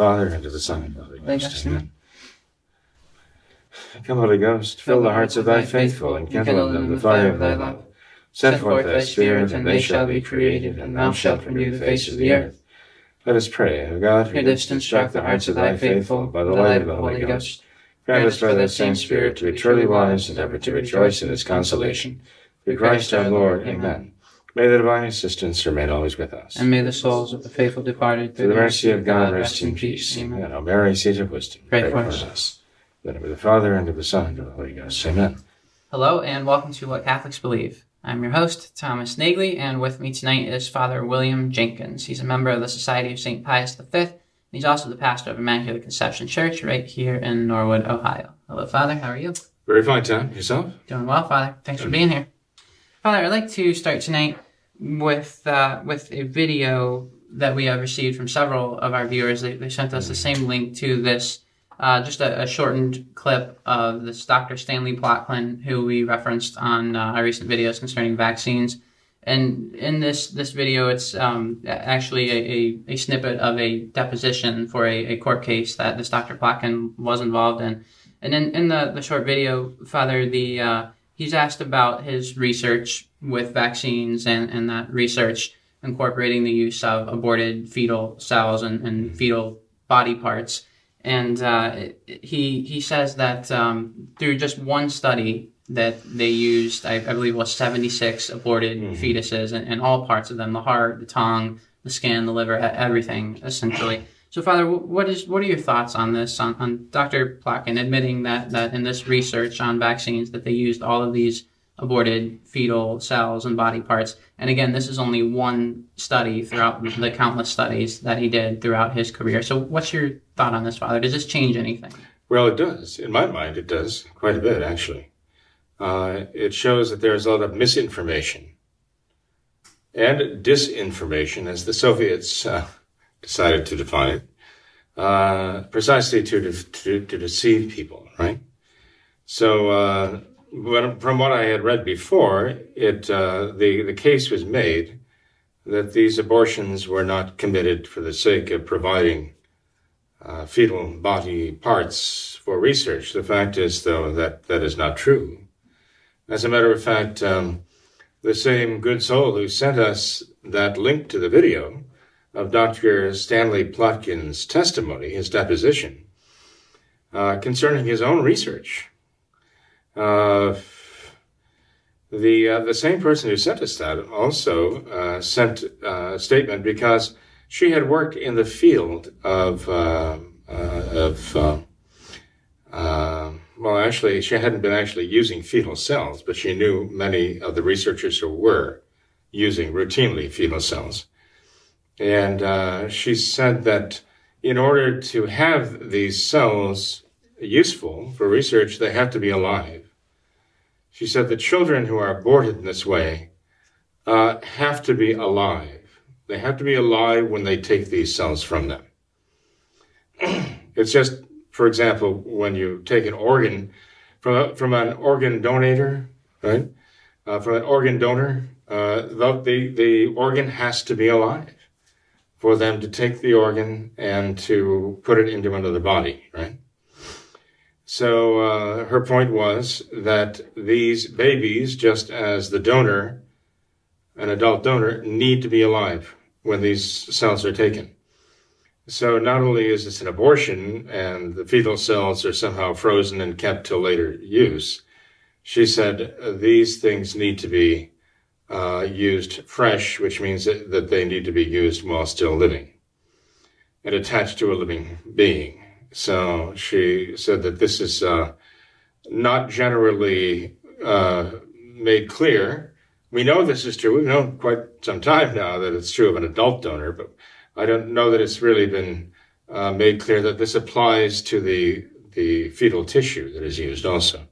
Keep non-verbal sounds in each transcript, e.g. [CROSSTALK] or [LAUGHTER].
Father, and to the Son, and to the Holy Ghost. Amen. Come, Holy Ghost, fill the hearts of thy faithful, and kindle in them the fire of thy love. Send forth thy Spirit, and they shall be created, and thou shalt renew the face of the earth. Let us pray, O God, who didst instruct the hearts of thy faithful by the light of the Holy Ghost. Grant us by that same Spirit to be truly wise and ever to rejoice in his consolation. Through Christ our Lord. Amen. May the divine assistance remain always with us. And may the souls of the faithful departed Through the mercy of God, rest in peace. Amen. O Mary, seat of wisdom, Pray pray for us. us. In the name of the Father, and of the Son, and of the Holy Ghost. Amen. Hello, and welcome to What Catholics Believe. I'm your host, Thomas Nagley, and with me tonight is Father William Jenkins. He's a member of the Society of St. Pius V, and he's also the pastor of Immaculate Conception Church right here in Norwood, Ohio. Hello, Father. How are you? Very fine, Tom. Yourself? Doing well, Father. Thanks for being here. Father, I'd like to start tonight with uh, with a video that we have received from several of our viewers. They, they sent us the same link to this, uh, just a, a shortened clip of this Dr. Stanley Plotkin, who we referenced on uh, our recent videos concerning vaccines. And in this this video, it's um, actually a, a, a snippet of a deposition for a, a court case that this Dr. Plotkin was involved in. And in, in the, the short video, Father, the uh, he's asked about his research with vaccines and, and that research incorporating the use of aborted fetal cells and, and fetal body parts. And uh, he he says that um, through just one study that they used, I, I believe it was 76 aborted fetuses and, and all parts of them, the heart, the tongue, the skin, the liver, everything essentially. So, Father, what is what are your thoughts on this? On, on Dr. Plotkin admitting that that in this research on vaccines that they used all of these aborted fetal cells and body parts. And again, this is only one study throughout the countless studies that he did throughout his career. So, what's your thought on this, Father? Does this change anything? Well, it does. In my mind, it does quite a bit, actually. Uh, it shows that there's a lot of misinformation and disinformation, as the Soviets uh, decided to define it, uh, precisely to, to to deceive people, right? So, uh, from what I had read before, it uh, the the case was made that these abortions were not committed for the sake of providing uh, fetal body parts for research. The fact is, though, that that is not true. As a matter of fact, um, the same good soul who sent us that link to the video of Dr. Stanley Plotkin's testimony, his deposition, uh, concerning his own research. Uh, the uh, the same person who sent us that also uh, sent uh, a statement because she had worked in the field of uh, of well, actually, she hadn't been actually using fetal cells, but she knew many of the researchers who were using routinely fetal cells, and uh, she said that in order to have these cells useful for research, they have to be alive. She said the children who are aborted in this way uh, have to be alive. They have to be alive when they take these cells from them. [CLEARS THROAT] it's just, for example, when you take an organ from a, from an organ donator, right? Uh, from an organ donor, uh, the, the the organ has to be alive for them to take the organ and to put it into another body, right? So uh, her point was that these babies, just as the donor, an adult donor, need to be alive when these cells are taken. So not only is this an abortion and the fetal cells are somehow frozen and kept till later use, she said these things need to be uh, used fresh, which means that, that they need to be used while still living and attached to a living being. So she said that this is uh, not generally uh, made clear. We know this is true. We've known quite some time now that it's true of an adult donor, but I don't know that it's really been uh, made clear that this applies to the the fetal tissue that is used also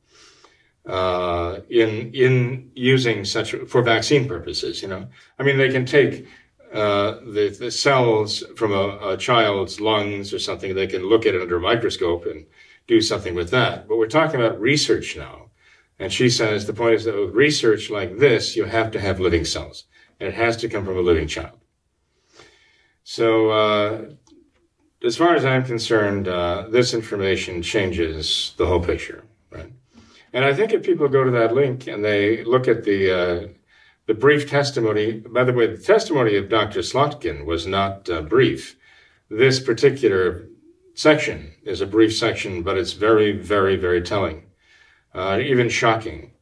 uh, in in using such for vaccine purposes. You know, I mean, they can take uh, the the cells from a, a, child's lungs or something. They can look at it under a microscope and do something with that. But we're talking about research now, and she says the point is that with research like this, you have to have living cells, and it has to come from a living child. So. Uh, as far as I'm concerned, uh, this information changes the whole picture, right? And I think if people go to that link and they look at the uh, the brief testimony, by the way, the testimony of Dr. Plotkin was not uh, brief. This particular section is a brief section, but it's very, very, very telling, uh, even shocking.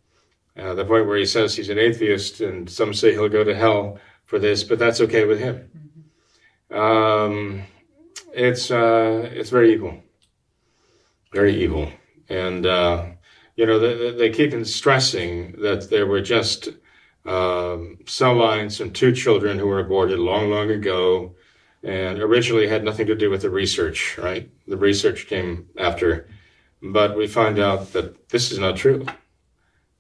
Uh, the point where he says he's an atheist, and some say he'll go to hell for this, but that's okay with him. Mm-hmm. Um, it's uh, it's very evil, very evil, and uh, you know, they, they keep stressing that there were just um, cell lines and two children who were aborted long, long ago, and originally had nothing to do with the research, right? The research came after, but we find out that this is not true.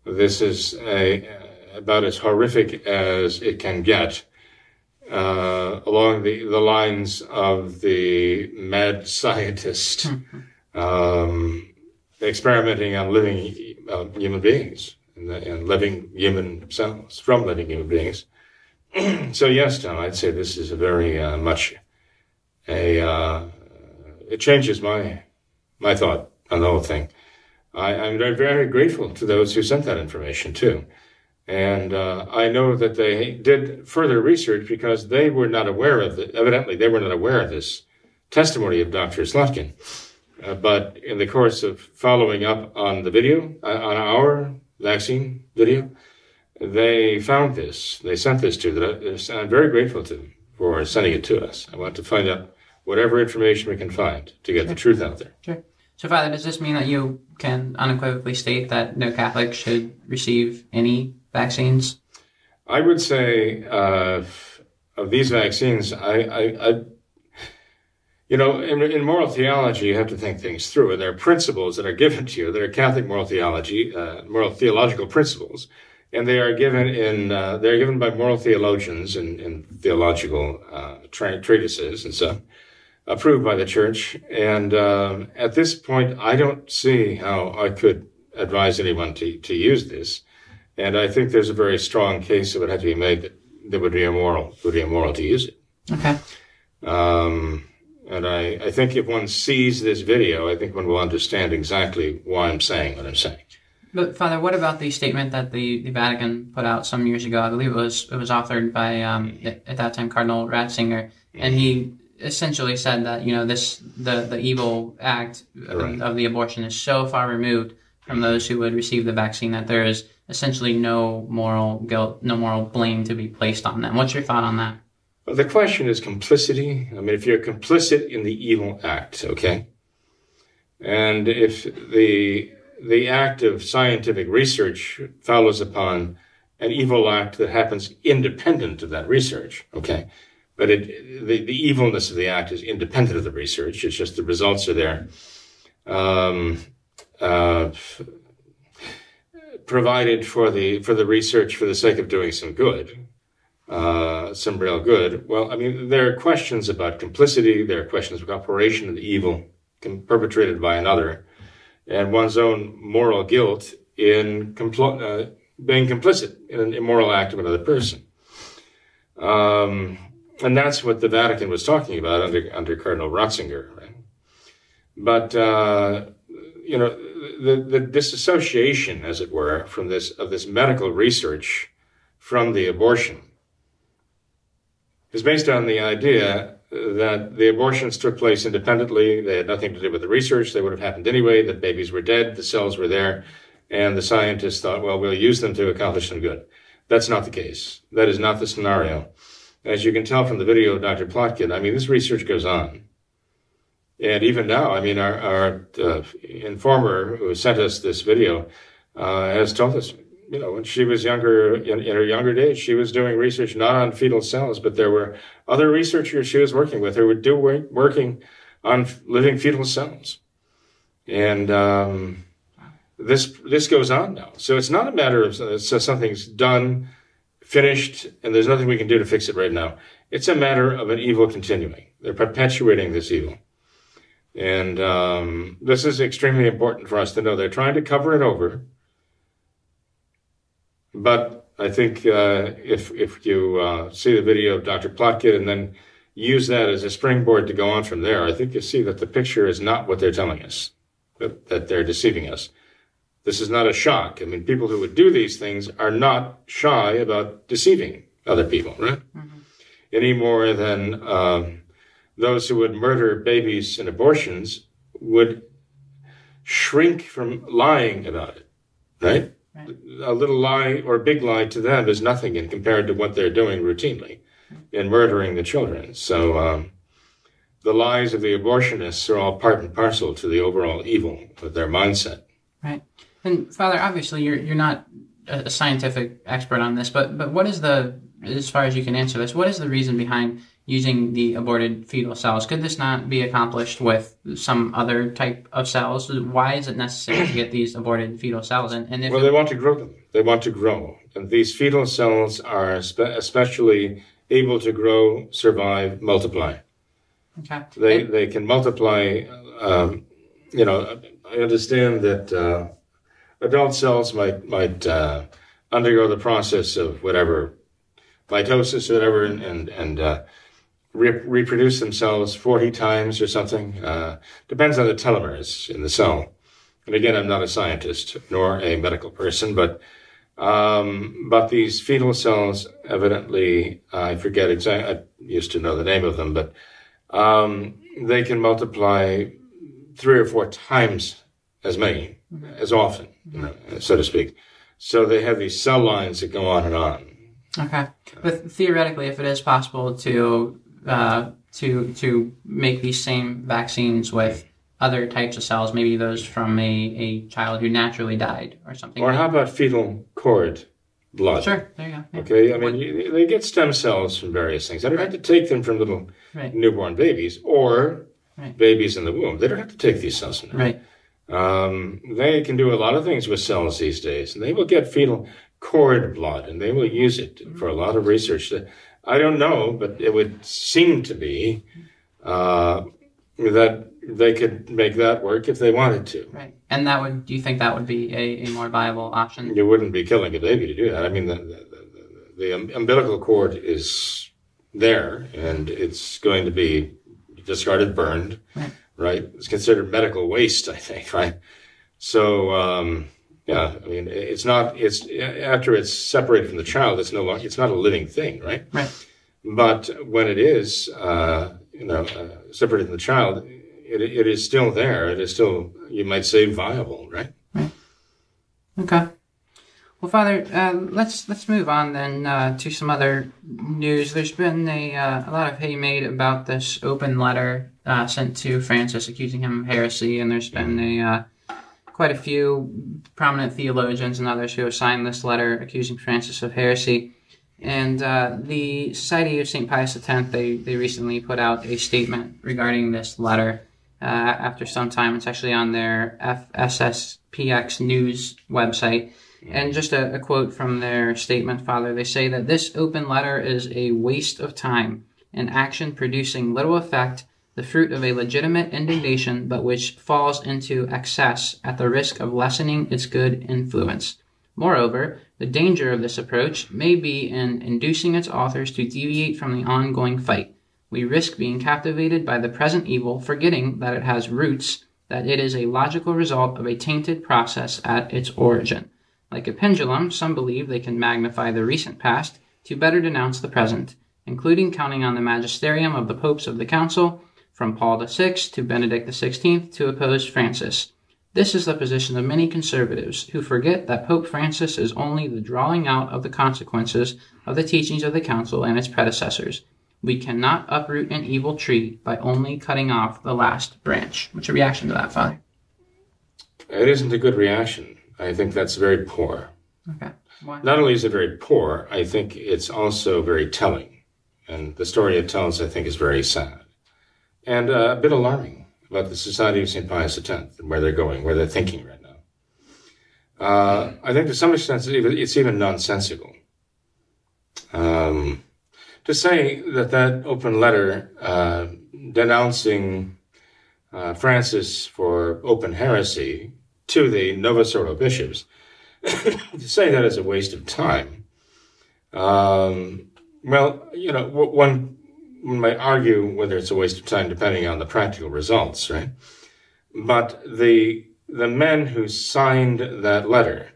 This is a, about as horrific as it can get. Uh, along the, the lines of the mad [LAUGHS] scientist mm-hmm. um, experimenting on living uh, human beings and, and, living human cells from living human beings. [CLEARS THROAT] so yes, Tom, I'd say this is a very uh, much a uh, it changes my my thought on the whole thing. I, am very, grateful to those who sent that information too. And uh, I know that they did further research because they were not aware of it. Evidently, they were not aware of this testimony of Dr. Plotkin. Uh, but in the course of following up on the video, uh, on our vaccine video, they found this. They sent this to us. I'm very grateful to them for sending it to us. I want to find out whatever information we can find to get sure. the truth out there. Sure. So, Father, does this mean that you can unequivocally state that no Catholic should receive any vaccines? I would say uh, of these vaccines, I, I, I you know, in, in, moral theology, you have to think things through, and there are principles that are given to you that are Catholic moral theology, uh, moral theological principles, and they are given in uh, they are given by moral theologians in, in theological uh, tra- treatises and so approved by the church. And um, at this point, I don't see how I could advise anyone to to use this, and I think there's a very strong case that would have to be made that that would be immoral, would be immoral to use it. Okay. Um, and I, I think if one sees this video, I think one will understand exactly why I'm saying what I'm saying. But Father, what about the statement that the, the Vatican put out some years ago? I believe it was it was authored by um, at that time Cardinal Ratzinger, and he essentially said that you know this the the evil act right. of the abortion is so far removed from those who would receive the vaccine that there is essentially no moral guilt, no moral blame to be placed on them. What's your thought on that? The question is complicity. I mean, if you're complicit in the evil act, okay, and if the the act of scientific research follows upon an evil act that happens independent of that research, okay, but it the, the evilness of the act is independent of the research. It's just the results are there. Um, uh, provided for the for the research for the sake of doing some good uh, some real good. Well, I mean, there are questions about complicity. There are questions of cooperation of the evil perpetrated by another, and one's own moral guilt in compl- uh, being complicit in an immoral act of another person. Um, and that's what the Vatican was talking about under under Cardinal Ratzinger. Right? But uh, you know, the the disassociation, as it were, from this of this medical research from the abortion is based on the idea that the abortions took place independently. They had nothing to do with the research. They would have happened anyway. The babies were dead. The cells were there. And the scientists thought, well, we'll use them to accomplish some good. That's not the case. That is not the scenario. As you can tell from the video of Dr. Plotkin, I mean, this research goes on. And even now, I mean, our, our uh, informer who sent us this video uh, has told us you know, when she was younger, in, in, her younger days, she was doing research not on fetal cells, but there were other researchers she was working with who were do working on living fetal cells. And um, this this goes on now. So it's not a matter of uh, so something's done, finished, and there's nothing we can do to fix it right now. It's a matter of an evil continuing. They're perpetuating this evil. And um, this is extremely important for us to know. They're trying to cover it over. But I think uh, if, if you uh, see the video of Dr. Plotkin and then use that as a springboard to go on from there, I think you see that the picture is not what they're telling us, that, that they're deceiving us. This is not a shock. I mean, people who would do these things are not shy about deceiving other people, right? Mm-hmm. Any more than um, those who would murder babies and abortions would shrink from lying about it, right? Right? A little lie or a big lie to them is nothing in compared to what they're doing routinely in murdering the children. So um, the lies of the abortionists are all part and parcel to the overall evil of their mindset. Right. And Father, obviously you're you're not a scientific expert on this, but but what is the as far as you can answer this, what is the reason behind using the aborted fetal cells. Could this not be accomplished with some other type of cells? Why is it necessary to get these aborted fetal cells? And, and well, they want to grow them. They want to grow, and these fetal cells are spe- especially able to grow, survive, multiply. Okay. They and, they can multiply. Um, you know, I understand that uh, adult cells might might uh, undergo the process of whatever mitosis or whatever, and and, and uh, re- reproduce themselves 40 times or something. Uh, depends on the telomeres in the cell. And again, I'm not a scientist nor a medical person, but um, but these fetal cells, evidently, I forget exactly. I used to know the name of them, but um, they can multiply three or four times as many, mm-hmm. as often, you know, so to speak. So they have these cell lines that go on and on. Okay, but theoretically, if it is possible to uh, to to make these same vaccines with other types of cells, maybe those from a, a child who naturally died or something. Or how about fetal cord blood? Sure, there you go. Yeah. Okay, I mean, you, they get stem cells from various things. They don't right. have to take them from little right. newborn babies or right. babies in the womb. They don't have to take these cells from them. Right. Um, they can do a lot of things with cells these days, and they will get fetal cord blood, and they will use it for a lot of research. I don't know, but it would seem to be uh, that they could make that work if they wanted to. Right. And that would, do you think that would be a, a more viable option? You wouldn't be killing a baby to do that. I mean, the, the, the, the umbilical cord is there and it's going to be discarded, burned, right? right? It's considered medical waste, I think, right? So, um, yeah, I mean, it's not. It's after it's separated from the child. It's no longer. It's not a living thing, right? Right. But when it is, uh, you know, uh, separated from the child, it, it is still there. It is still, you might say, viable, right? Right. Okay. Well, Father, uh, let's let's move on then uh, to some other news. There's been a uh, a lot of hay made about this open letter uh, sent to Francis accusing him of heresy, and there's been a uh, quite a few prominent theologians and others who have signed this letter accusing Francis of heresy. And uh, the Society of St. Pius X, they, they recently put out a statement regarding this letter uh, after some time. It's actually on their FSSPX news website. And just a, a quote from their statement, Father, they say that this open letter is a waste of time, an action producing little effect the fruit of a legitimate indignation, but which falls into excess at the risk of lessening its good influence. Moreover, the danger of this approach may be in inducing its authors to deviate from the ongoing fight. We risk being captivated by the present evil, forgetting that it has roots, that it is a logical result of a tainted process at its origin. Like a pendulum, some believe they can magnify the recent past to better denounce the present, including counting on the magisterium of the popes of the council from Paul VI to Benedict XVI to oppose Francis. This is the position of many conservatives who forget that Pope Francis is only the drawing out of the consequences of the teachings of the Council and its predecessors. We cannot uproot an evil tree by only cutting off the last branch. What's your reaction to that, Father? It isn't a good reaction. I think that's very poor. Okay. Why? Not only is it very poor, I think it's also very telling. And the story it tells, I think, is very sad and uh, a bit alarming about the Society of St. Pius X and where they're going, where they're thinking right now. Uh, I think to some extent it's even, it's even nonsensical. Um, to say that that open letter uh, denouncing uh, Francis for open heresy to the Novus Ordo bishops, [COUGHS] to say that is a waste of time. Um, well, you know, one might argue whether it's a waste of time depending on the practical results, right? But the the men who signed that letter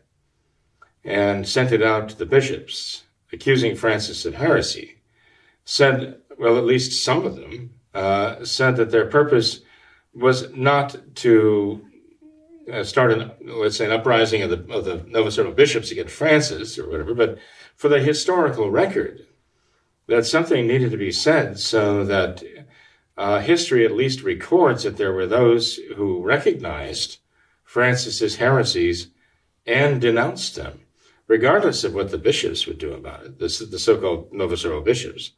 and sent it out to the bishops accusing Francis of heresy said, well, at least some of them uh, said that their purpose was not to uh, start an, let's say, an uprising of the, of the Novus Ordo bishops against Francis or whatever, but for the historical record that something needed to be said so that uh, history at least records that there were those who recognized Francis's heresies and denounced them, regardless of what the bishops would do about it, the, the so-called Novus Ordo bishops.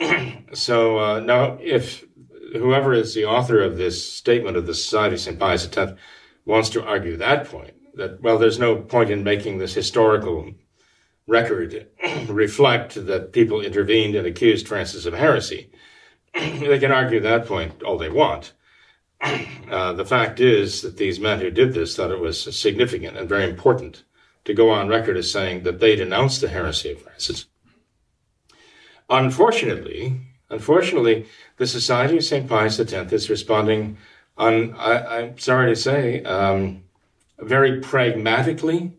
[CLEARS THROAT] so uh, now, if whoever is the author of this statement of the Society of St. Pius X wants to argue that point, that, well, there's no point in making this historical record reflect that people intervened and accused Francis of heresy. they can argue that point all they want. Uh, the fact is that these men who did this thought it was significant and very important to go on record as saying that they denounced the heresy of Francis. Unfortunately, unfortunately, the Society of St. Pius X is responding on, I, am sorry to say, um, very pragmatically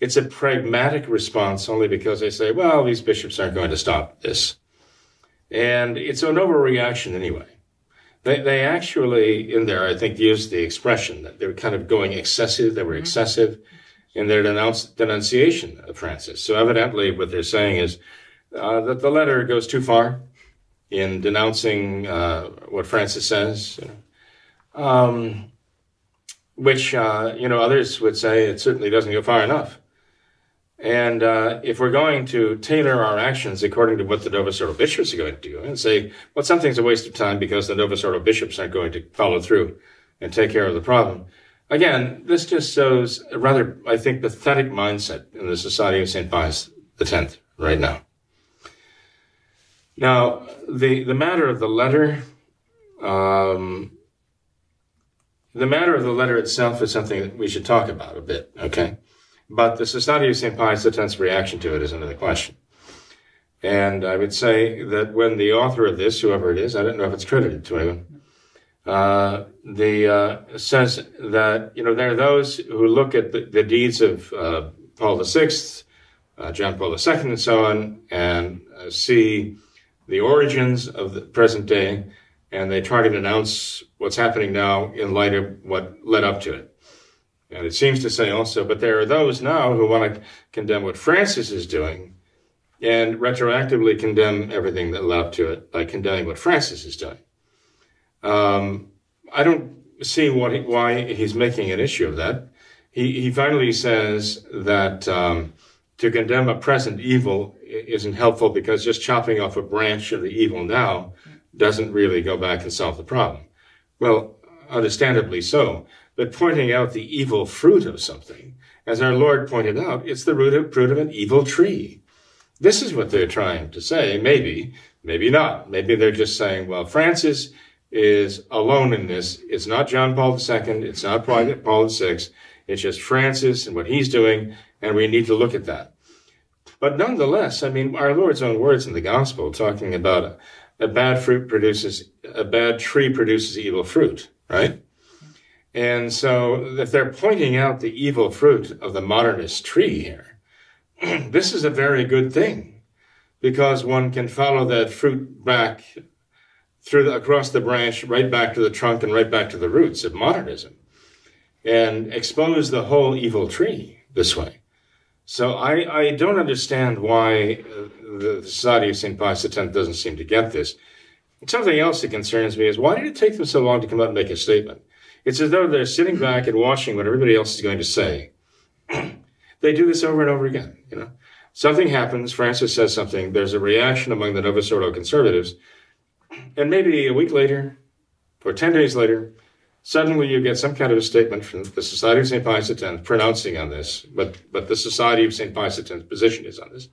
it's a pragmatic response only because they say, well, these bishops aren't going to stop this. And it's an overreaction anyway. They, they actually, in there, I think, used the expression that they were kind of going excessive. They were mm-hmm. excessive in their denunci- denunciation of Francis. So evidently what they're saying is uh, that the letter goes too far in denouncing uh, what Francis says. Um, which, uh, you know, others would say it certainly doesn't go far enough. And uh, if we're going to tailor our actions according to what the Novus Ordo bishops are going to do and say, well, something's a waste of time because the Novus Ordo bishops aren't going to follow through and take care of the problem. Again, this just shows a rather, I think, pathetic mindset in the Society of St. Pius X right now. Now, the, the matter of the letter, um, the matter of the letter itself is something that we should talk about a bit, okay? But the Society of St. Pius reaction to it is another question. And I would say that when the author of this, whoever it is, I don't know if it's credited to anyone, uh, the uh, says that you know there are those who look at the, the deeds of uh, Paul VI, uh, John Paul II, and so on, and uh, see the origins of the present day, and they try to denounce what's happening now in light of what led up to it. And it seems to say also, but there are those now who want to condemn what Francis is doing and retroactively condemn everything that led up to it by condemning what Francis is doing. Um, I don't see what he, why he's making an issue of that. He, he finally says that um, to condemn a present evil isn't helpful because just chopping off a branch of the evil now doesn't really go back and solve the problem. Well, understandably so but pointing out the evil fruit of something. As our Lord pointed out, it's the root of, fruit of an evil tree. This is what they're trying to say. Maybe, maybe not. Maybe they're just saying, well, Francis is alone in this. It's not John Paul II. It's not Paul VI. It's just Francis and what he's doing, and we need to look at that. But nonetheless, I mean, our Lord's own words in the gospel talking about a, a bad fruit produces, a bad tree produces evil fruit, right? And so if they're pointing out the evil fruit of the modernist tree here, [CLEARS THROAT] this is a very good thing because one can follow that fruit back through the, across the branch, right back to the trunk and right back to the roots of modernism and expose the whole evil tree this way. So I, I don't understand why uh, the Society of St. Pius X doesn't seem to get this. Something else that concerns me is why did it take them so long to come out and make a statement? It's as though they're sitting mm-hmm. back and watching what everybody else is going to say. [CLEARS THROAT] they do this over and over again, you know. Something happens, Francis says something, there's a reaction among the Novus Ordo conservatives, and maybe a week later or 10 days later, suddenly you get some kind of a statement from the Society of St. Pius X pronouncing on this, but, but the Society of St. Pius X's position is on this.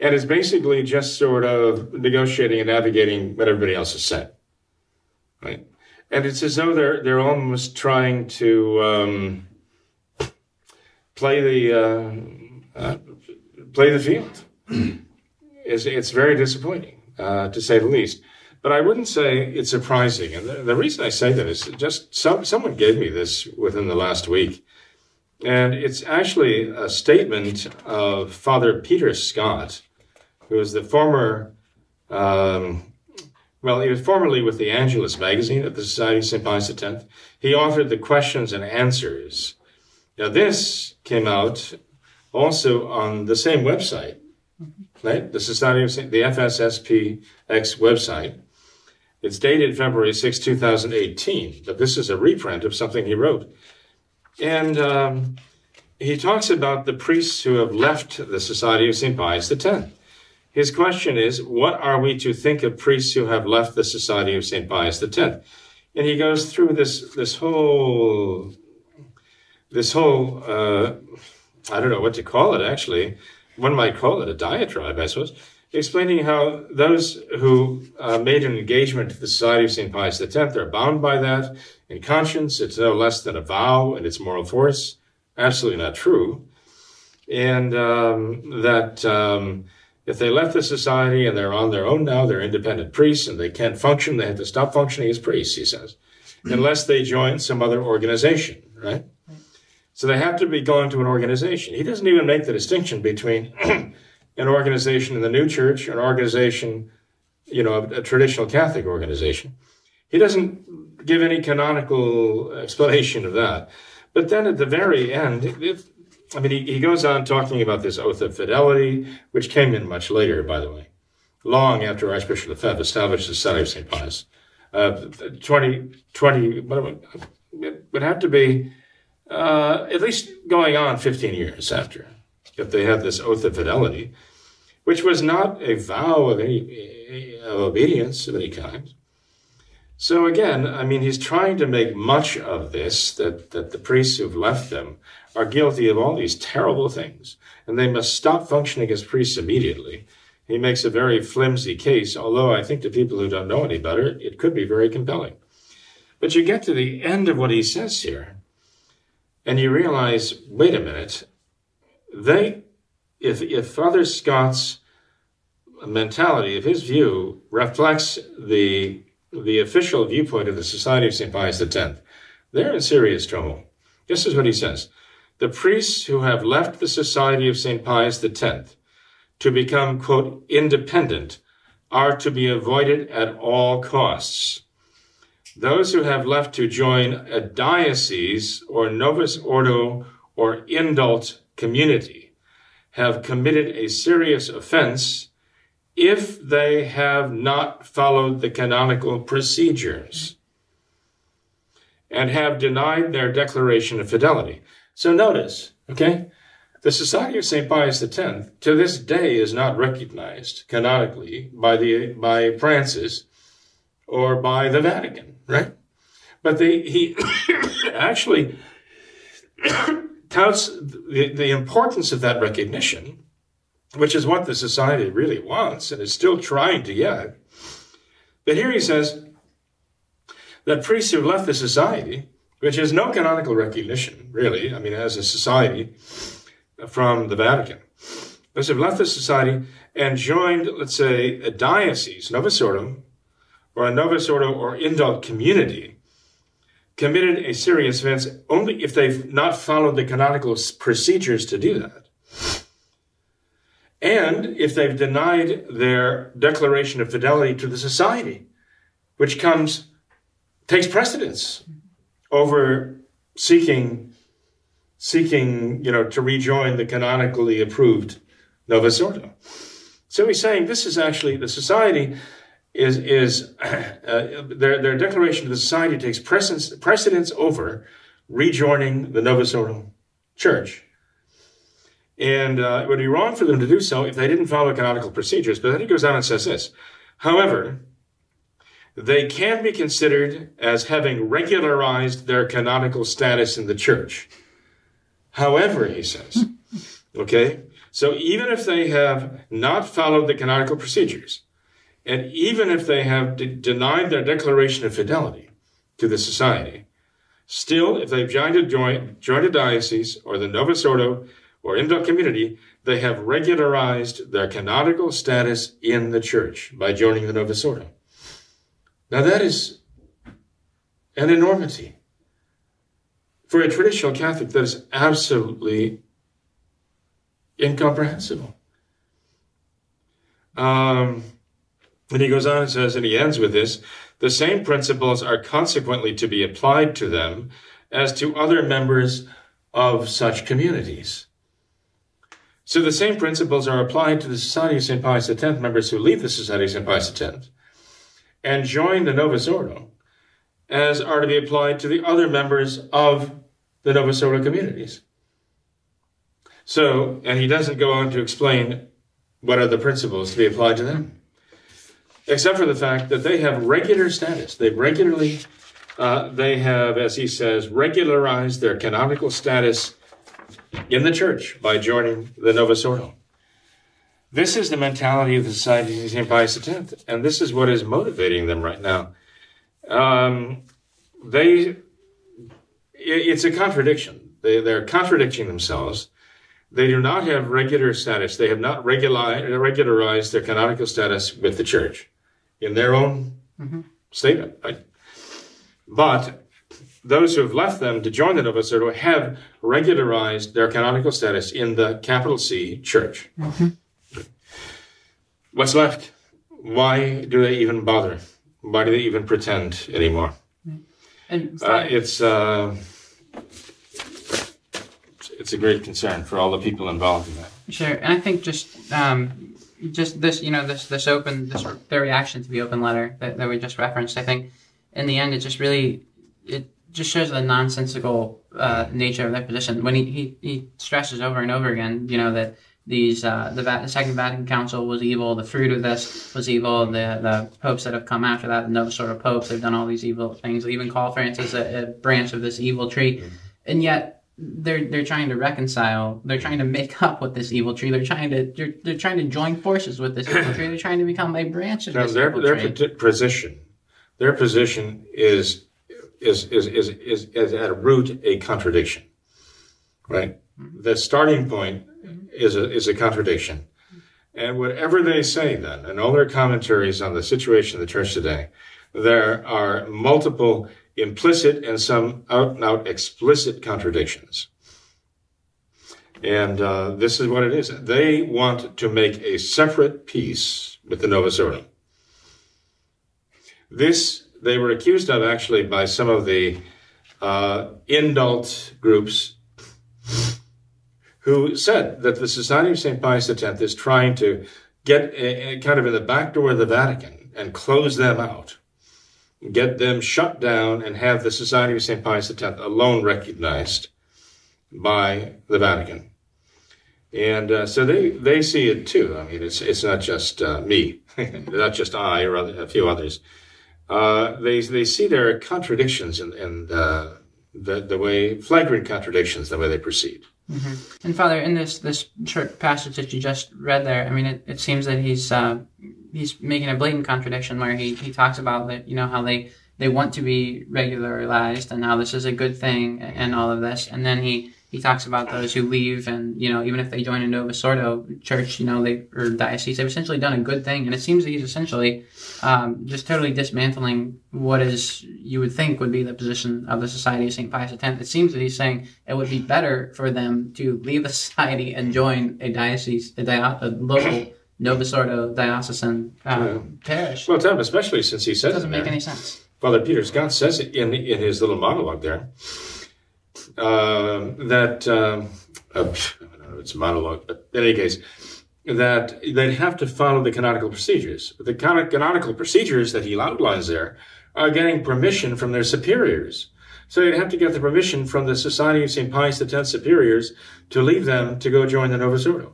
And it's basically just sort of negotiating and navigating what everybody else has said. Right? And it's as though they're, they're almost trying to um, play the, uh, uh, play the field. [CLEARS THROAT] it's, it's very disappointing, uh, to say the least. But I wouldn't say it's surprising. And the, the reason I say that is just some, someone gave me this within the last week. And it's actually a statement of Father Peter Scott, who is the former, um, well, he was formerly with the Angelus magazine at the Society of St. Pius X. He authored the questions and answers. Now, this came out also on the same website, right? The Society of St. the FSSPX website. It's dated February 6, 2018, but this is a reprint of something he wrote. And um, he talks about the priests who have left the Society of St. Pius X. His question is, what are we to think of priests who have left the Society of St. Pius X? And he goes through this, this whole, this whole, uh, I don't know what to call it actually. One might call it a diatribe, I suppose explaining how those who uh, made an engagement to the Society of St. Pius X are bound by that in conscience. It's no less than a vow and its moral force. Absolutely not true. And um, that um, if they left the society and they're on their own now, they're independent priests and they can't function, they have to stop functioning as priests, he says, [CLEARS THROAT] unless they join some other organization, right? So they have to be going to an organization. He doesn't even make the distinction between [CLEARS THROAT] an organization in the new church, an organization, you know, a, a traditional Catholic organization. He doesn't give any canonical explanation of that. But then at the very end, it, I mean, he, he goes on talking about this oath of fidelity, which came in much later, by the way, long after Archbishop Lefebvre established the Society of St. Pius. Uh, 20, 20, it would have to be uh, at least going on 15 years after if they had this oath of fidelity, which was not a vow of any of obedience of any kind. So again, I mean, he's trying to make much of this that, that the priests who've left them are guilty of all these terrible things, and they must stop functioning as priests immediately. He makes a very flimsy case, although I think to people who don't know any better, it could be very compelling. But you get to the end of what he says here, and you realize, wait a minute, they, if, if Father Scott's mentality, if his view reflects the, the official viewpoint of the Society of St. Pius X, they're in serious trouble. This is what he says. The priests who have left the Society of St. Pius X to become, quote, independent are to be avoided at all costs. Those who have left to join a diocese or novus ordo or indult community have committed a serious offense if they have not followed the canonical procedures and have denied their declaration of fidelity. So notice, okay, the Society of St. Pius X to this day is not recognized canonically by the by Francis or by the Vatican, right? But they, he [COUGHS] actually [COUGHS] touts the, the importance of that recognition, which is what the society really wants and is still trying to get. But here he says that priests who left the society, which has no canonical recognition, really, I mean, as a society from the Vatican, those have left the society and joined, let's say, a diocese, Novus Ordo, or a Novus Ordo or indult community, committed a serious offense only if they've not followed the canonical procedures to do that. And if they've denied their declaration of fidelity to the society, which comes, takes precedence over seeking, seeking, you know, to rejoin the canonically approved Novus Ordo. So he's saying this is actually the society is, is [CLEARS THROAT] uh, their, their declaration to the society takes precedence, precedence over rejoining the Novus Ordo Church. And uh, it would be wrong for them to do so if they didn't follow canonical procedures. But then he goes on and says this. However, they can be considered as having regularized their canonical status in the church. However, he says, [LAUGHS] okay, so even if they have not followed the canonical procedures, and even if they have de- denied their declaration of fidelity to the society, still, if they've joined a, joint, joined a diocese or the Novus Ordo or indult community, they have regularized their canonical status in the church by joining the Novus Ordo. Now that is an enormity. For a traditional Catholic, that is absolutely incomprehensible. Um, and he goes on and says, and he ends with this the same principles are consequently to be applied to them as to other members of such communities. So the same principles are applied to the Society of St. Pius X members who leave the Society of St. Pius X and join the Novus Ordo as are to be applied to the other members of the Novus Ordo communities. So, and he doesn't go on to explain what are the principles to be applied to them, except for the fact that they have regular status. They regularly, uh, they have, as he says, regularized their canonical status in the church by joining the Novus Ordo. This is the mentality of the Society of St. Pius X, and this is what is motivating them right now. Um, they, it's a contradiction. They, they're contradicting themselves. They do not have regular status. They have not regularized their canonical status with the church in their own mm-hmm. statement. Right? But those who have left them to join the Novus Ordo have regularized their canonical status in the capital C church. Mm-hmm. What's left? Why do they even bother? Why do they even pretend anymore? And uh, it's uh, it's a great concern for all the people involved in that. Sure, and I think just um, just this, you know, this this open this their reaction to the open letter that, that we just referenced. I think in the end, it just really it just shows the nonsensical uh, nature of their position. When he, he, he stresses over and over again, you know, that these uh, the, Va- the, Second Vatican Council was evil, the fruit of this was evil, the the popes that have come after that, the sort of popes, they've done all these evil things. They even call Francis a, a branch of this evil tree, mm-hmm. and yet they're they're trying to reconcile. They're trying to make up with this evil tree. They're trying to they're, they're trying to join forces with this evil tree. They're trying to become a branch of now, this their, evil their tree. position, their position is is, is, is, is, is at root a contradiction, right? The starting point is a, is a contradiction. And whatever they say then, and all their commentaries on the situation of the church today, there are multiple implicit and some out and out explicit contradictions. And uh, this is what it is. They want to make a separate peace with the Novus Ordo. This they were accused of actually by some of the uh, indult groups who said that the Society of St. Pius X is trying to get a, a kind of in the back door of the Vatican and close them out, get them shut down, and have the Society of St. Pius X alone recognized by the Vatican. And uh, so they, they see it too. I mean, it's, it's not just uh, me, [LAUGHS] not just I or other, a few others uh, they they see there are contradictions in, in the, the, the way flagrant contradictions the way they proceed. Mm-hmm. And Father, in this this short passage that you just read there, I mean, it, it seems that he's uh, he's making a blatant contradiction where he, he talks about that you know how they they want to be regularized and how this is a good thing and all of this, and then he he talks about those who leave and you know even if they join a Novus Ordo church you know they or diocese they've essentially done a good thing and it seems that he's essentially um, just totally dismantling what is you would think would be the position of the Society of Saint Pius X. It seems that he's saying it would be better for them to leave the [LAUGHS] society and join a diocese a, dio- a local [COUGHS] Novus Ordo diocesan um, yeah. parish. Well, Tom, especially since he says it doesn't make there. any sense. Father Peter Scott says it in in his little monologue there uh, that um, uh, I don't know, it's a monologue, but in any case, that they'd have to follow the canonical procedures. But the canonical procedures that he outlines there are getting permission from their superiors. So they'd have to get the permission from the Society of St. Pius X superiors to leave them to go join the Novus Ordo.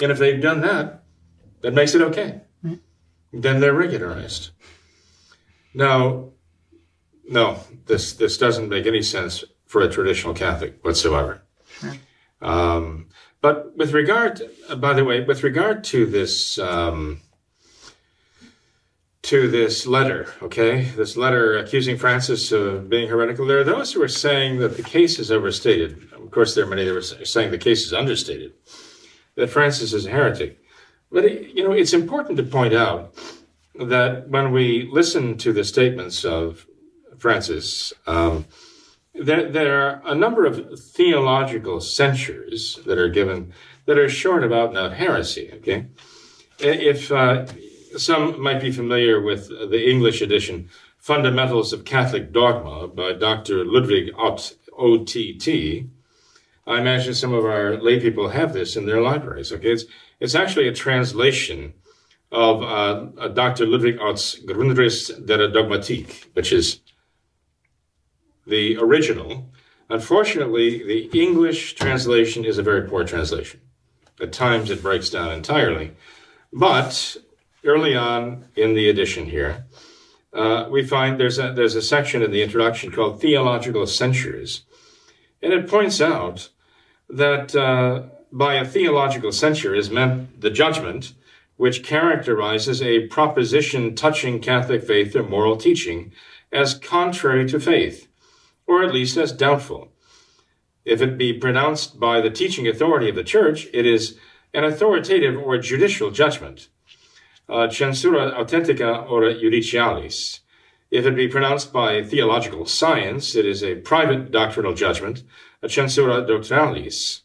And if they've done that, that makes it okay. Mm-hmm. Then they're regularized. Now, no, this this doesn't make any sense for a traditional Catholic whatsoever. Um, but with regard, uh, by the way, with regard to this um, to this letter, okay, this letter accusing Francis of being heretical, there are those who are saying that the case is overstated. Of course, there are many that are saying the case is understated. That Francis is a heretic, but you know, it's important to point out that when we listen to the statements of Francis, um, there, there are a number of theological censures that are given that are short about not heresy. Okay, if uh, some might be familiar with the English edition, Fundamentals of Catholic Dogma by Dr. Ludwig Ott, OTT. I imagine some of our lay people have this in their libraries. Okay, it's it's actually a translation of uh, Dr. Ludwig Ott's Grundriss der Dogmatik, which is the original. Unfortunately, the English translation is a very poor translation. At times it breaks down entirely. But early on in the edition here, uh, we find there's a, there's a section in the introduction called Theological Censures. And it points out that uh, by a theological censure is meant the judgment which characterizes a proposition touching Catholic faith or moral teaching as contrary to faith or at least as doubtful. If it be pronounced by the teaching authority of the Church, it is an authoritative or judicial judgment. Uh, censura authentica ora judicialis. If it be pronounced by theological science, it is a private doctrinal judgment, a censura doctrinalis.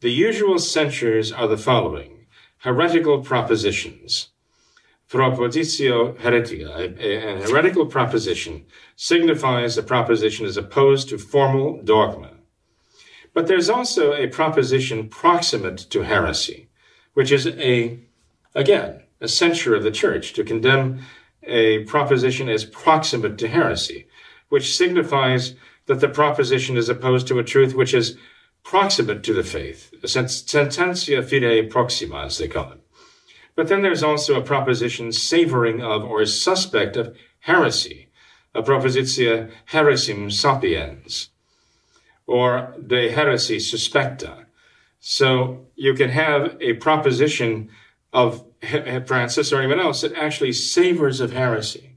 The usual censures are the following heretical propositions, propositio heretica, a, heretical proposition, signifies a proposition as opposed to formal dogma. But there's also a proposition proximate to heresy, which is a, again, a censure of the church to condemn a proposition as proximate to heresy, which signifies that the proposition is opposed to a truth which is proximate to the faith, a sententia fidei proxima, as they call it. But then there's also a proposition savoring of or suspect of heresy, a propositio heresim sapiens, or de heresy suspecta. So you can have a proposition of Francis or anyone else that actually savors of heresy.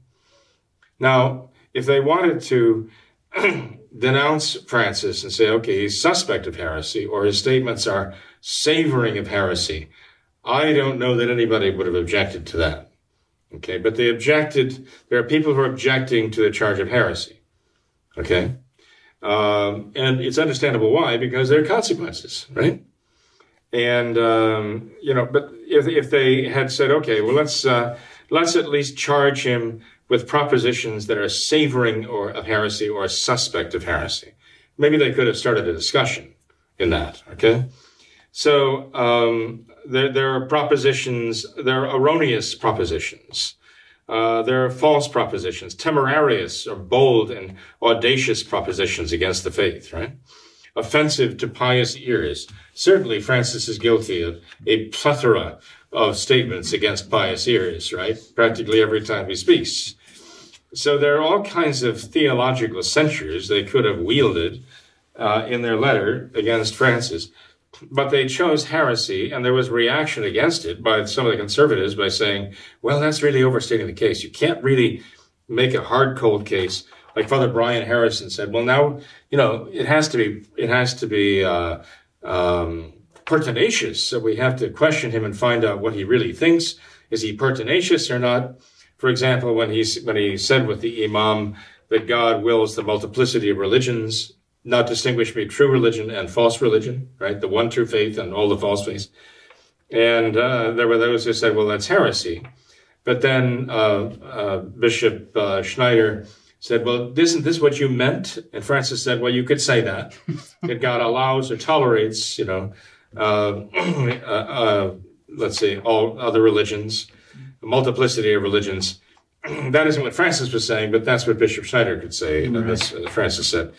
Now, if they wanted to [CLEARS THROAT] denounce Francis and say, okay, he's suspect of heresy, or his statements are savoring of heresy, I don't know that anybody would have objected to that. Okay, but they objected. There are people who are objecting to the charge of heresy. Okay, um, and it's understandable why because there are consequences, right? And um, you know, but if if they had said, okay, well let's uh, let's at least charge him with propositions that are savoring or of heresy or suspect of heresy, maybe they could have started a discussion in that. Okay, so um, there, there are propositions, there are erroneous propositions. Uh, there are false propositions, temerarious or bold and audacious propositions against the faith, right? Offensive to pious ears. Certainly, Francis is guilty of a plethora of statements against pious ears, right? Practically every time he speaks. So there are all kinds of theological censures they could have wielded uh, in their letter against Francis but they chose heresy, and there was reaction against it by some of the conservatives by saying, well, that's really overstating the case. You can't really make a hard, cold case. Like Father Brian Harrison said, well, now, you know, it has to be, it has to be, uh, um, pertinacious. So we have to question him and find out what he really thinks. Is he pertinacious or not? For example, when he, when he said with the Imam that God wills the multiplicity of religions, not distinguish between true religion and false religion, right? The one true faith and all the false faiths. And uh, there were those who said, well, that's heresy. But then uh, uh, Bishop uh, Schneider said, well, isn't this what you meant? And Francis said, well, you could say that. [LAUGHS] that God allows or tolerates, you know, [CLEARS THROAT] uh, uh, let's say, all other religions, a multiplicity of religions. [CLEARS THROAT] that isn't what Francis was saying, but that's what Bishop Schneider could say. Right. That's Francis said.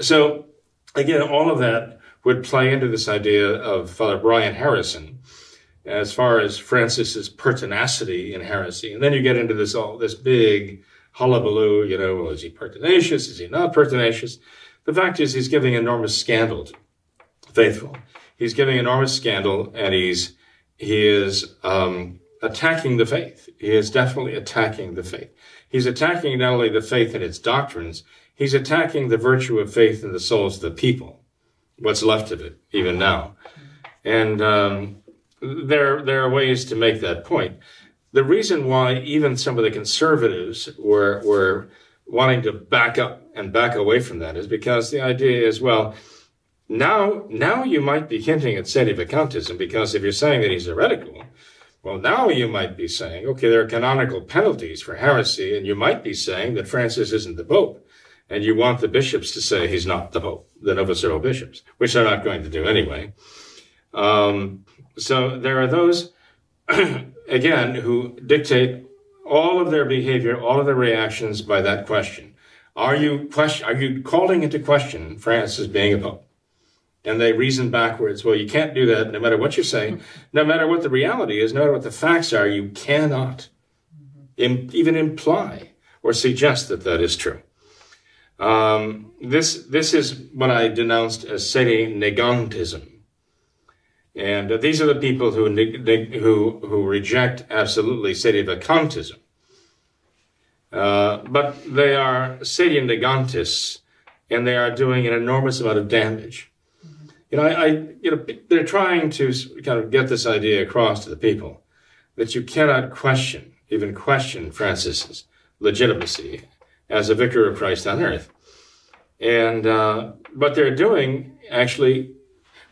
So again, all of that would play into this idea of Father Brian Harrison as far as Francis's pertinacity in heresy. And then you get into this all this big hullabaloo, you know, well, is he pertinacious? Is he not pertinacious? The fact is, he's giving enormous scandal to faithful. He's giving enormous scandal, and he's he is um, attacking the faith. He is definitely attacking the faith. He's attacking not only the faith and its doctrines, he's attacking the virtue of faith in the souls of the people, what's left of it, even now. And um, there, there are ways to make that point. The reason why even some of the conservatives were, were wanting to back up and back away from that is because the idea is, well, now, now you might be hinting at sedevacantism because if you're saying that he's heretical, well, now you might be saying, okay, there are canonical penalties for heresy, and you might be saying that Francis isn't the Pope, and you want the bishops to say he's not the Pope, the novicial bishops, which they're not going to do anyway. Um, so there are those, [CLEARS THROAT] again, who dictate all of their behavior, all of their reactions by that question. Are you question, are you calling into question Francis being a Pope? and they reason backwards. Well, you can't do that no matter what you're saying, [LAUGHS] no matter what the reality is, no matter what the facts are, you cannot Im- even imply or suggest that that is true. Um, this, this is what I denounced as sede negantism. And uh, these are the people who, who, who reject absolutely sedevacantism. Uh, but they are sede negantists, and they are doing an enormous amount of damage you know, I, I, you know, they're trying to kind of get this idea across to the people that you cannot question, even question Francis's legitimacy as a vicar of Christ on earth. And uh, what they're doing actually,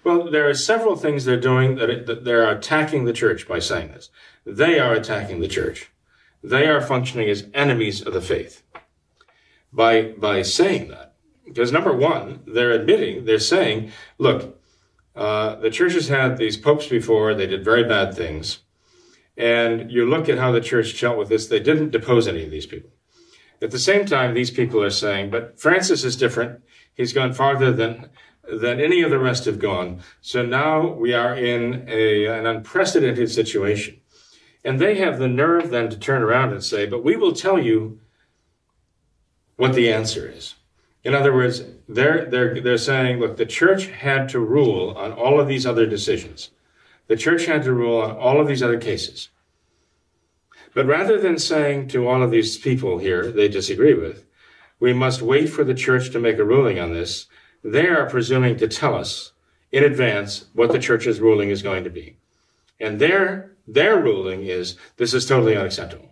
well, there are several things they're doing that, that they're attacking the church by saying this. They are attacking the church. They are functioning as enemies of the faith by by saying that. Because number one, they're admitting, they're saying, look, uh, the church has had these popes before, they did very bad things. And you look at how the church dealt with this, they didn't depose any of these people. At the same time, these people are saying, but Francis is different. He's gone farther than, than any of the rest have gone. So now we are in a, an unprecedented situation. And they have the nerve then to turn around and say, but we will tell you what the answer is. In other words, they're, they're, they're saying, look, the church had to rule on all of these other decisions. The church had to rule on all of these other cases. But rather than saying to all of these people here they disagree with, we must wait for the church to make a ruling on this, they are presuming to tell us in advance what the church's ruling is going to be. And their, their ruling is this is totally unacceptable.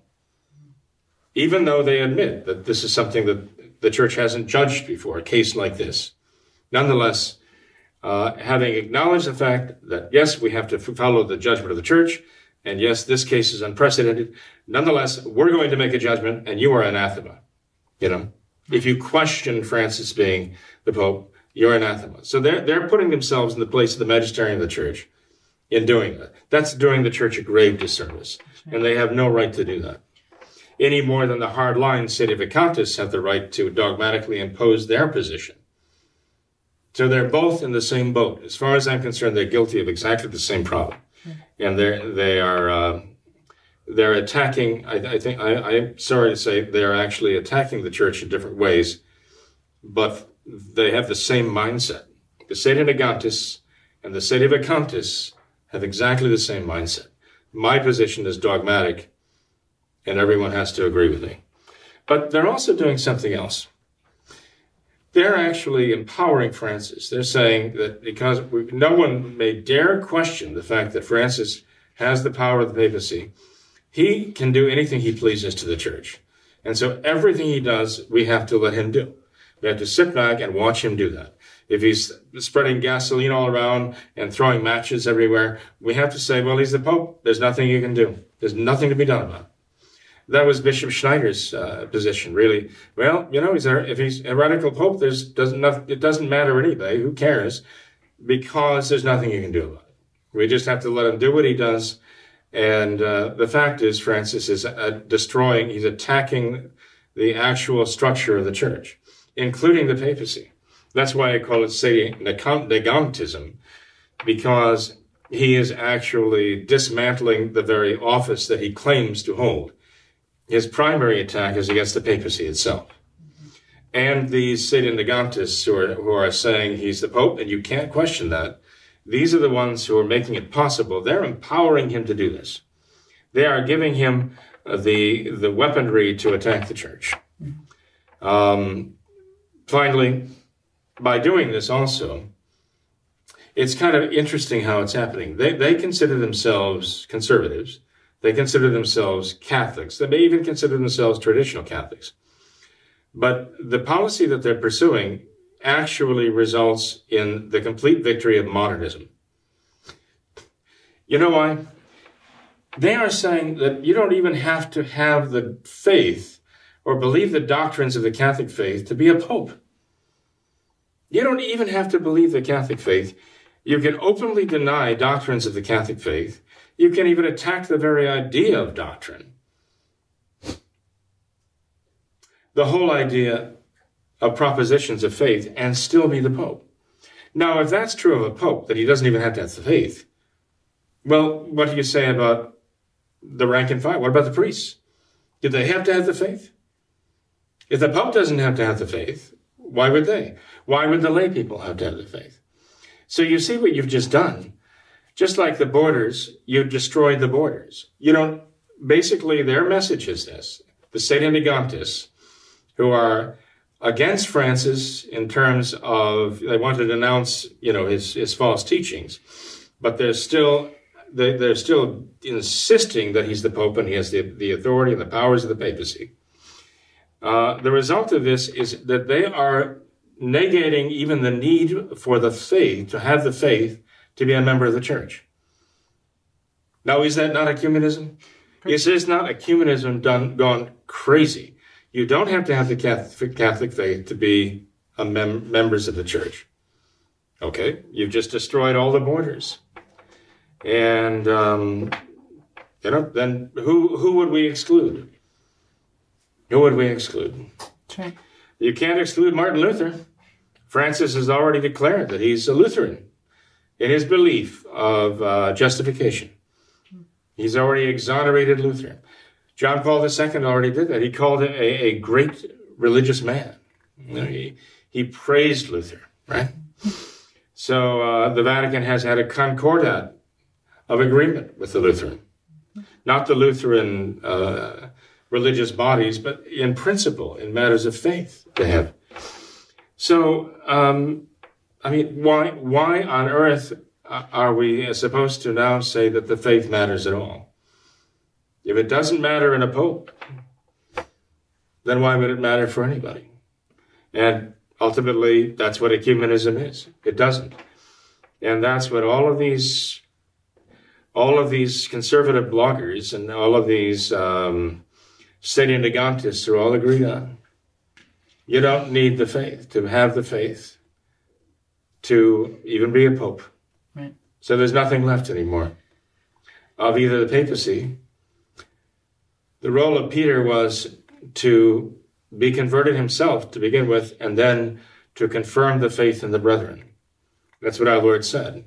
Even though they admit that this is something that the church hasn't judged before, a case like this. Nonetheless, uh, having acknowledged the fact that yes, we have to follow the judgment of the church, and yes, this case is unprecedented, nonetheless, we're going to make a judgment, and you are anathema. You know, if you question Francis being the Pope, you're anathema. So they're, they're putting themselves in the place of the magisterium of the church in doing that. That's doing the church a grave disservice, and they have no right to do that any more than the hardline sedevacantists have the right to dogmatically impose their position. So they're both in the same boat. As far as I'm concerned, they're guilty of exactly the same problem, and they're they are uh, they're attacking. I, I think I, am sorry to say they are actually attacking the church in different ways, but they have the same mindset. The sedevacantists and the sedevacantists have exactly the same mindset. My position is dogmatic and everyone has to agree with me. But they're also doing something else. They're actually empowering Francis. They're saying that because we, no one may dare question the fact that Francis has the power of the papacy, he can do anything he pleases to the church. And so everything he does, we have to let him do. We have to sit back and watch him do that. If he's spreading gasoline all around and throwing matches everywhere, we have to say, well, he's the Pope. There's nothing you can do. There's nothing to be done about it that was Bishop Schneider's uh, position, really. Well, you know, he's a, if he's a radical pope, there's doesn't it doesn't matter anyway. Who cares? Because there's nothing you can do about it. We just have to let him do what he does. And uh, the fact is, Francis is uh, destroying. He's attacking the actual structure of the church, including the papacy. That's why I call it sedevacantism, because he is actually dismantling the very office that he claims to hold his primary attack is against the papacy itself. And these sede negantists who are, who are saying he's the Pope, and you can't question that, these are the ones who are making it possible. They're empowering him to do this. They are giving him the, the weaponry to attack the church. Um, finally, by doing this also, it's kind of interesting how it's happening. They, they consider themselves conservatives. They consider themselves Catholics. They may even consider themselves traditional Catholics. But the policy that they're pursuing actually results in the complete victory of modernism. You know why? They are saying that you don't even have to have the faith or believe the doctrines of the Catholic faith to be a pope. You don't even have to believe the Catholic faith. You can openly deny doctrines of the Catholic faith. You can even attack the very idea of doctrine. The whole idea of propositions of faith and still be the Pope. Now, if that's true of a Pope, that he doesn't even have to have the faith, well, what do you say about the rank and file? What about the priests? Did they have to have the faith? If the Pope doesn't have to have the faith, why would they? Why would the lay people have to have the faith? So you see what you've just done. Just like the borders, you destroyed the borders. You don't, basically their message is this. The sede negantists, who are against Francis in terms of, they want to denounce, you know, his, his false teachings, but they're still, they, they're still insisting that he's the Pope and he has the, the authority and the powers of the papacy. Uh, the result of this is that they are negating even the need for the faith, to have the faith, to be a member of the church. Now, is that not ecumenism? Is this not ecumenism done, gone crazy? You don't have to have the Catholic, Catholic faith to be a mem- members of the church. Okay, you've just destroyed all the borders. And, um, you know, then who, who would we exclude? Who would we exclude? Sure. You can't exclude Martin Luther. Francis has already declared that he's a Lutheran in his belief of uh, justification. He's already exonerated Luther. John Paul II already did that. He called him a, a great religious man. You know, he, he praised Luther, right? So uh, the Vatican has had a concordat of agreement with the Lutheran. Not the Lutheran uh, religious bodies, but in principle, in matters of faith, they have. So, um, I mean, why, why on earth are we supposed to now say that the faith matters at all? If it doesn't matter in a pope, then why would it matter for anybody? And ultimately, that's what ecumenism is. It doesn't. And that's what all of these, all of these conservative bloggers and all of these um, sede negantists are all agreed on. You don't need the faith to have the faith to even be a pope. Right. So there's nothing left anymore of either the papacy. The role of Peter was to be converted himself to begin with, and then to confirm the faith in the brethren. That's what our Lord said.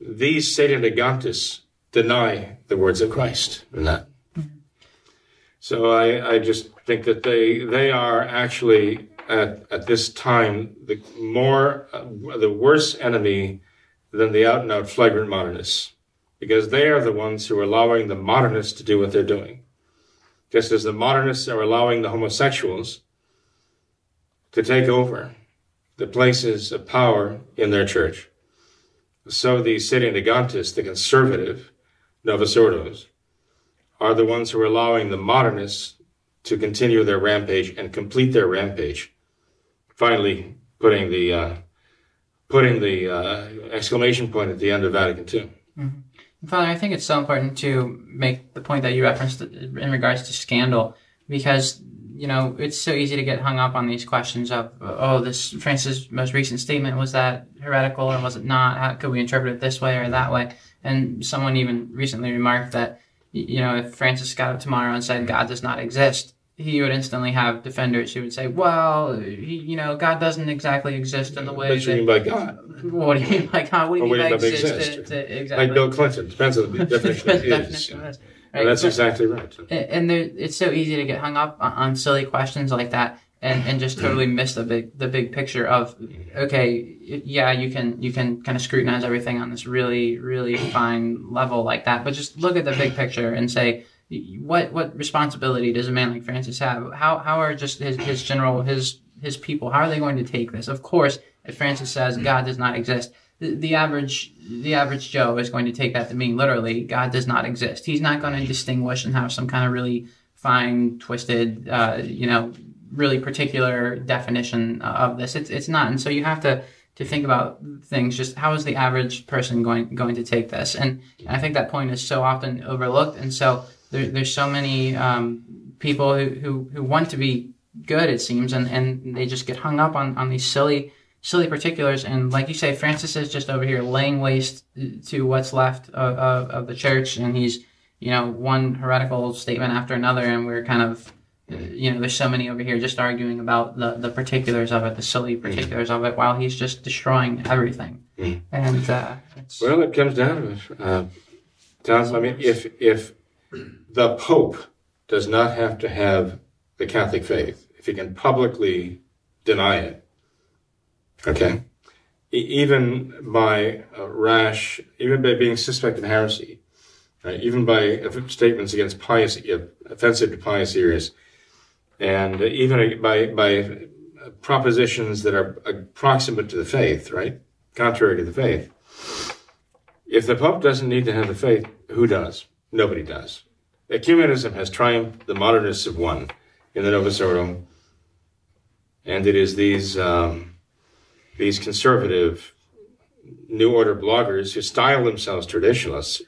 These sede negantists deny the words of Christ in that. Mm-hmm. So I, I just think that they they are actually at, at this time the more uh, the worse enemy than the out and out flagrant modernists because they are the ones who are allowing the modernists to do what they're doing just as the modernists are allowing the homosexuals to take over the places of power in their church so the sede negantists the conservative Novus Ordos are the ones who are allowing the modernists to continue their rampage and complete their rampage. Finally, putting the uh, putting the uh, exclamation point at the end of Vatican II. Mm-hmm. Father, I think it's so important to make the point that you referenced in regards to scandal, because you know it's so easy to get hung up on these questions of oh, this Francis' most recent statement was that heretical or was it not? How could we interpret it this way or that way? And someone even recently remarked that you know, if Francis got up tomorrow and said God does not exist, he would instantly have defenders who would say, "Well, he, you know, God doesn't exactly exist in the way." What do you mean by God? What do you mean by God? What do you mean by what do you mean by exist? exist? To- to- uh, exactly. Like Bill Clinton, depends on the [LAUGHS] definition of Definition this. Right? that's But- exactly right. and it's so easy to get hung up on, on silly questions like that and, and just totally [CLEARS THROAT] miss the big the big picture of okay yeah you can you can kind of scrutinize everything on this really really fine level like that but just look at the big picture and say what what responsibility does a man like Francis have how how are just his, his general his his people how are they going to take this of course if Francis says God does not exist the, the average the average Joe is going to take that to mean literally God does not exist. He's not going to distinguish and have some kind of really fine, twisted, uh, you know, really particular definition of this. It's it's not, and so you have to to think about things. Just how is the average person going going to take this? And I think that point is so often overlooked, and so there, there's so many um, people who, who who want to be good, it seems, and and they just get hung up on on these silly silly particulars. And like you say, Francis is just over here laying waste to what's left of, of, of the church, and he's, you know, one heretical statement after another, and we're kind of, you know, there's so many over here just arguing about the, the particulars of it, the silly particulars of it, while he's just destroying everything. Mm. And uh, it's, Well, it comes down to it. Uh, Tom, I mean, if if the Pope does not have to have the Catholic faith, if he can publicly deny it, okay, even by a rash, even by being suspected of heresy, right, even by uh, statements against pious, uh, offensive to pious ears, and even by by propositions that are proximate to the faith, right, contrary to the faith. If the Pope doesn't need to have the faith, who does? Nobody does. Ecumenism has triumphed. The modernists have won in the Novus Ordo, and it is these um, these conservative New Order bloggers who style themselves traditionalists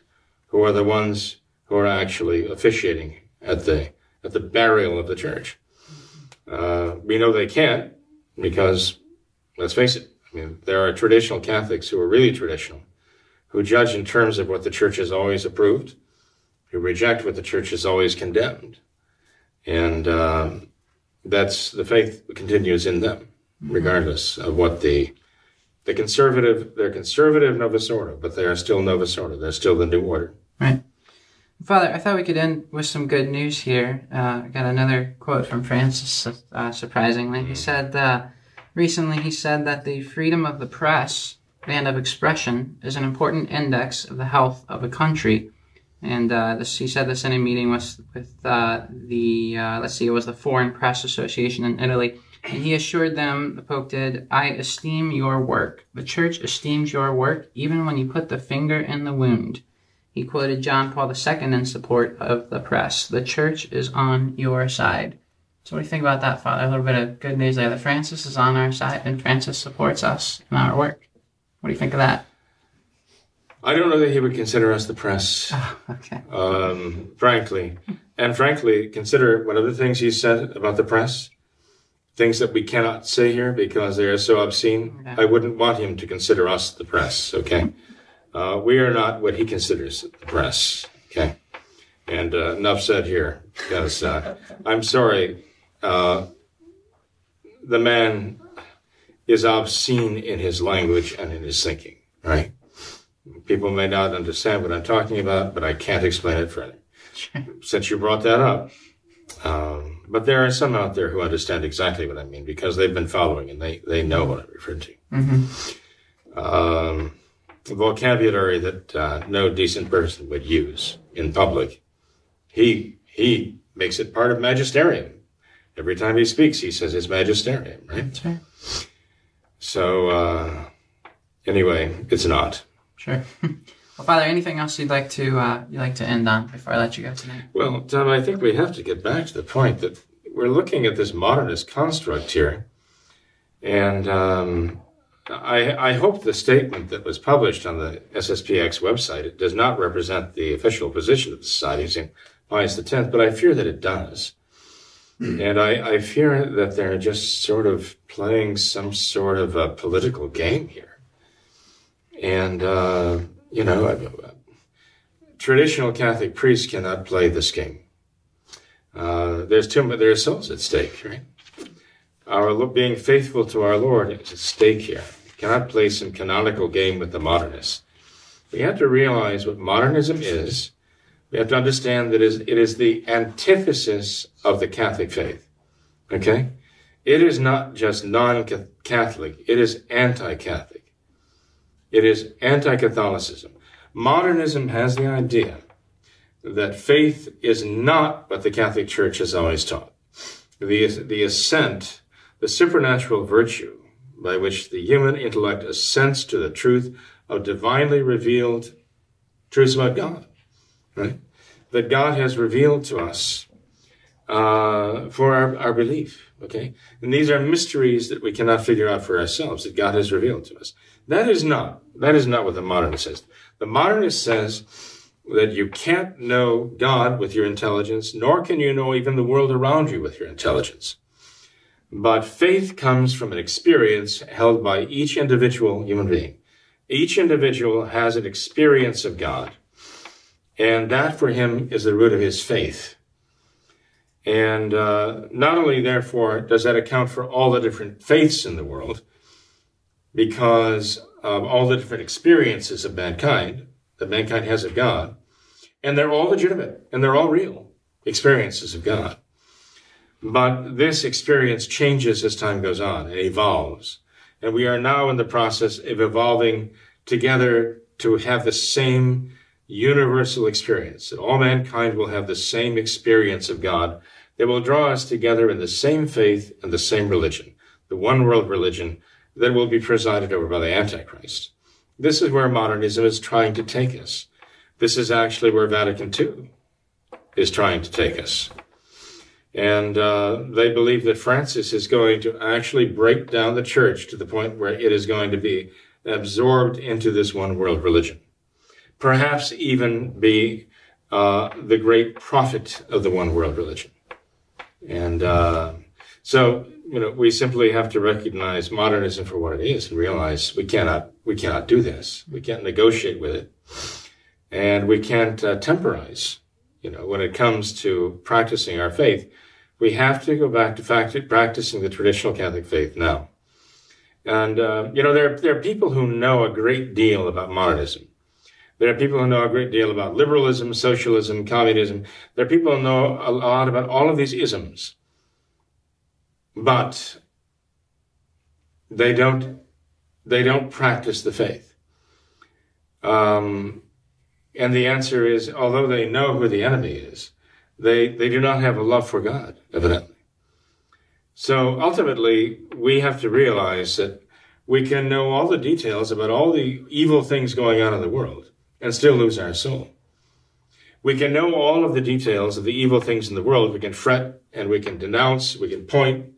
who are the ones who are actually officiating at the at the burial of the church. Uh, we know they can't because, let's face it, I mean, there are traditional Catholics who are really traditional, who judge in terms of what the church has always approved, who reject what the church has always condemned. And um, that's the faith continues in them, regardless of what the the conservative, they're conservative Novus Ordo, but they are still Novus Ordo. They're still the New Order. Right. Father, I thought we could end with some good news here. Uh, I got another quote from Francis, uh, surprisingly. He said, uh, recently he said that the freedom of the press and of expression is an important index of the health of a country. And uh, this, he said this in a meeting with, with uh, the, uh, let's see, it was the Foreign Press Association in Italy. And he assured them, the Pope did, I esteem your work. The Church esteems your work even when you put the finger in the wound. He quoted John Paul II in support of the press. The church is on your side. So, what do you think about that, Father? A little bit of good news there that Francis is on our side and Francis supports us in our work. What do you think of that? I don't know that he would consider us the press. Okay. um, frankly. And frankly, consider of the things he said about the press, things that we cannot say here because they are so obscene. Okay. I wouldn't want him to consider us the press, okay? Uh, we are not what he considers the press, okay? And uh, enough said here, because uh, I'm sorry, uh, the man is obscene in his language and in his thinking, right? People may not understand what I'm talking about, but I can't explain it further. [LAUGHS] Since you brought that up, um, but there are some out there who understand exactly what I mean because they've been following and they, they know what I'm referring to. Mm-hmm. Um, vocabulary that uh, no decent person would use in public. He he makes it part of magisterium. Every time he speaks, he says his magisterium, right. So uh, anyway, it's not. Sure. well, Father, anything else you'd like to uh, you'd like to end on before I let you go tonight? Well, Tom, I think we have to get back to the point that we're looking at this modernist construct here. And um, I, I hope the statement that was published on the SSPX website it does not represent the official position of the society Saint Pius X, but I fear that it does. And I, I fear that they're just sort of playing some sort of a political game here. And, uh, you know, traditional Catholic priests cannot play this game. Uh, there's too much, there's souls at stake, right? Our being faithful to our Lord is at stake here. We cannot play some canonical game with the modernists. We have to realize what modernism is. We have to understand that it is the antithesis of the Catholic faith. Okay? It is not just non-Catholic, it is anti-Catholic. It is anti-Catholicism. Modernism has the idea that faith is not what the Catholic Church has always taught. The, the ascent, the supernatural virtue by which the human intellect assents to the truth of divinely revealed truths about God, right? That God has revealed to us uh, for our, our belief, okay? And these are mysteries that we cannot figure out for ourselves that God has revealed to us. That is not, that is not what the modernist says. The modernist says that you can't know God with your intelligence, nor can you know even the world around you with your intelligence. But faith comes from an experience held by each individual human being. Each individual has an experience of God, and that for him is the root of his faith. And uh, not only, therefore, does that account for all the different faiths in the world, because of all the different experiences of mankind that mankind has of God, and they're all legitimate and they're all real experiences of God. But this experience changes as time goes on and evolves. And we are now in the process of evolving together to have the same universal experience, that all mankind will have the same experience of God that will draw us together in the same faith and the same religion, the one world religion that will be presided over by the Antichrist. This is where modernism is trying to take us. This is actually where Vatican II is trying to take us. And uh, they believe that Francis is going to actually break down the church to the point where it is going to be absorbed into this one world religion. Perhaps even be uh, the great prophet of the one world religion. And uh, so, you know, we simply have to recognize modernism for what it is and realize we cannot, we cannot do this. We can't negotiate with it. And we can't uh, temporize. You know, when it comes to practicing our faith, we have to go back to fact- practicing the traditional Catholic faith now. And, uh, you know, there, there are people who know a great deal about modernism. There are people who know a great deal about liberalism, socialism, communism. There are people who know a lot about all of these isms. But they don't, they don't practice the faith. Um, and the answer is, although they know who the enemy is, they, they do not have a love for God, evidently. So ultimately, we have to realize that we can know all the details about all the evil things going on in the world and still lose our soul. We can know all of the details of the evil things in the world. We can fret and we can denounce, we can point,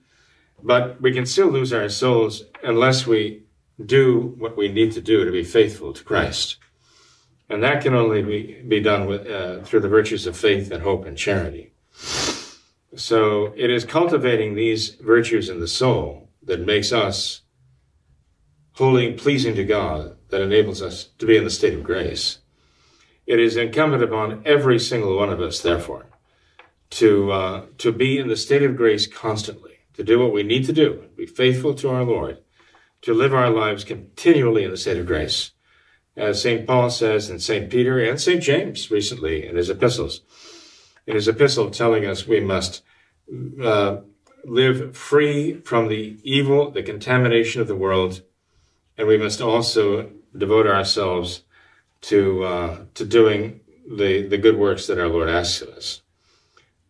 but we can still lose our souls unless we do what we need to do to be faithful to Christ. And that can only be, be done with, uh, through the virtues of faith and hope and charity. So it is cultivating these virtues in the soul that makes us holy pleasing to God that enables us to be in the state of grace. It is incumbent upon every single one of us, therefore, to, uh, to be in the state of grace constantly, to do what we need to do, be faithful to our Lord, to live our lives continually in the state of grace as St. Paul says, and St. Peter and St. James recently in his epistles. In his epistle telling us we must uh, live free from the evil, the contamination of the world, and we must also devote ourselves to uh, to doing the the good works that our Lord asks of us.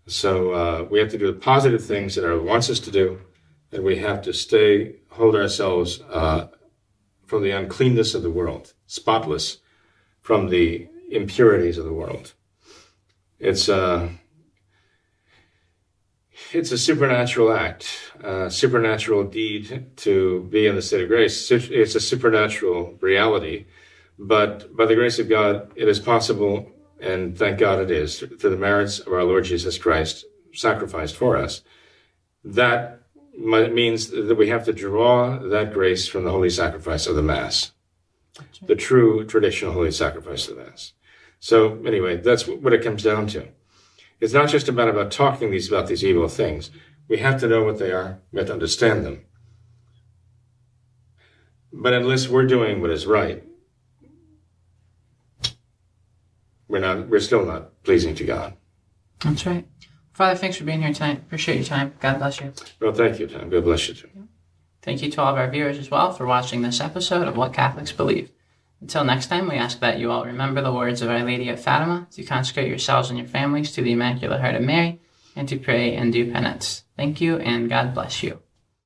So uh, we have to do the positive things that our wants us to do, and we have to stay hold ourselves uh, from the uncleanness of the world, spotless from the impurities of the world. It's a, it's a supernatural act, a supernatural deed to be in the state of grace. It's a supernatural reality, but by the grace of God, it is possible, and thank God it is, through the merits of our Lord Jesus Christ, sacrificed for us, that means that we have to draw that grace from the holy sacrifice of the Mass, right. the true traditional holy sacrifice of the Mass. So anyway, that's what it comes down to. It's not just about, about talking these about these evil things. We have to know what they are. We have to understand them. But unless we're doing what is right, we're not we're still not pleasing to God. That's right. Father, thanks for being here tonight. Appreciate your time. God bless you. Well, thank you, Tom. God bless you too. Thank you to all of our viewers as well for watching this episode of What Catholics Believe. Until next time, we ask that you all remember the words of Our Lady of Fatima to consecrate yourselves and your families to the Immaculate Heart of Mary and to pray and do penance. Thank you, and God bless you.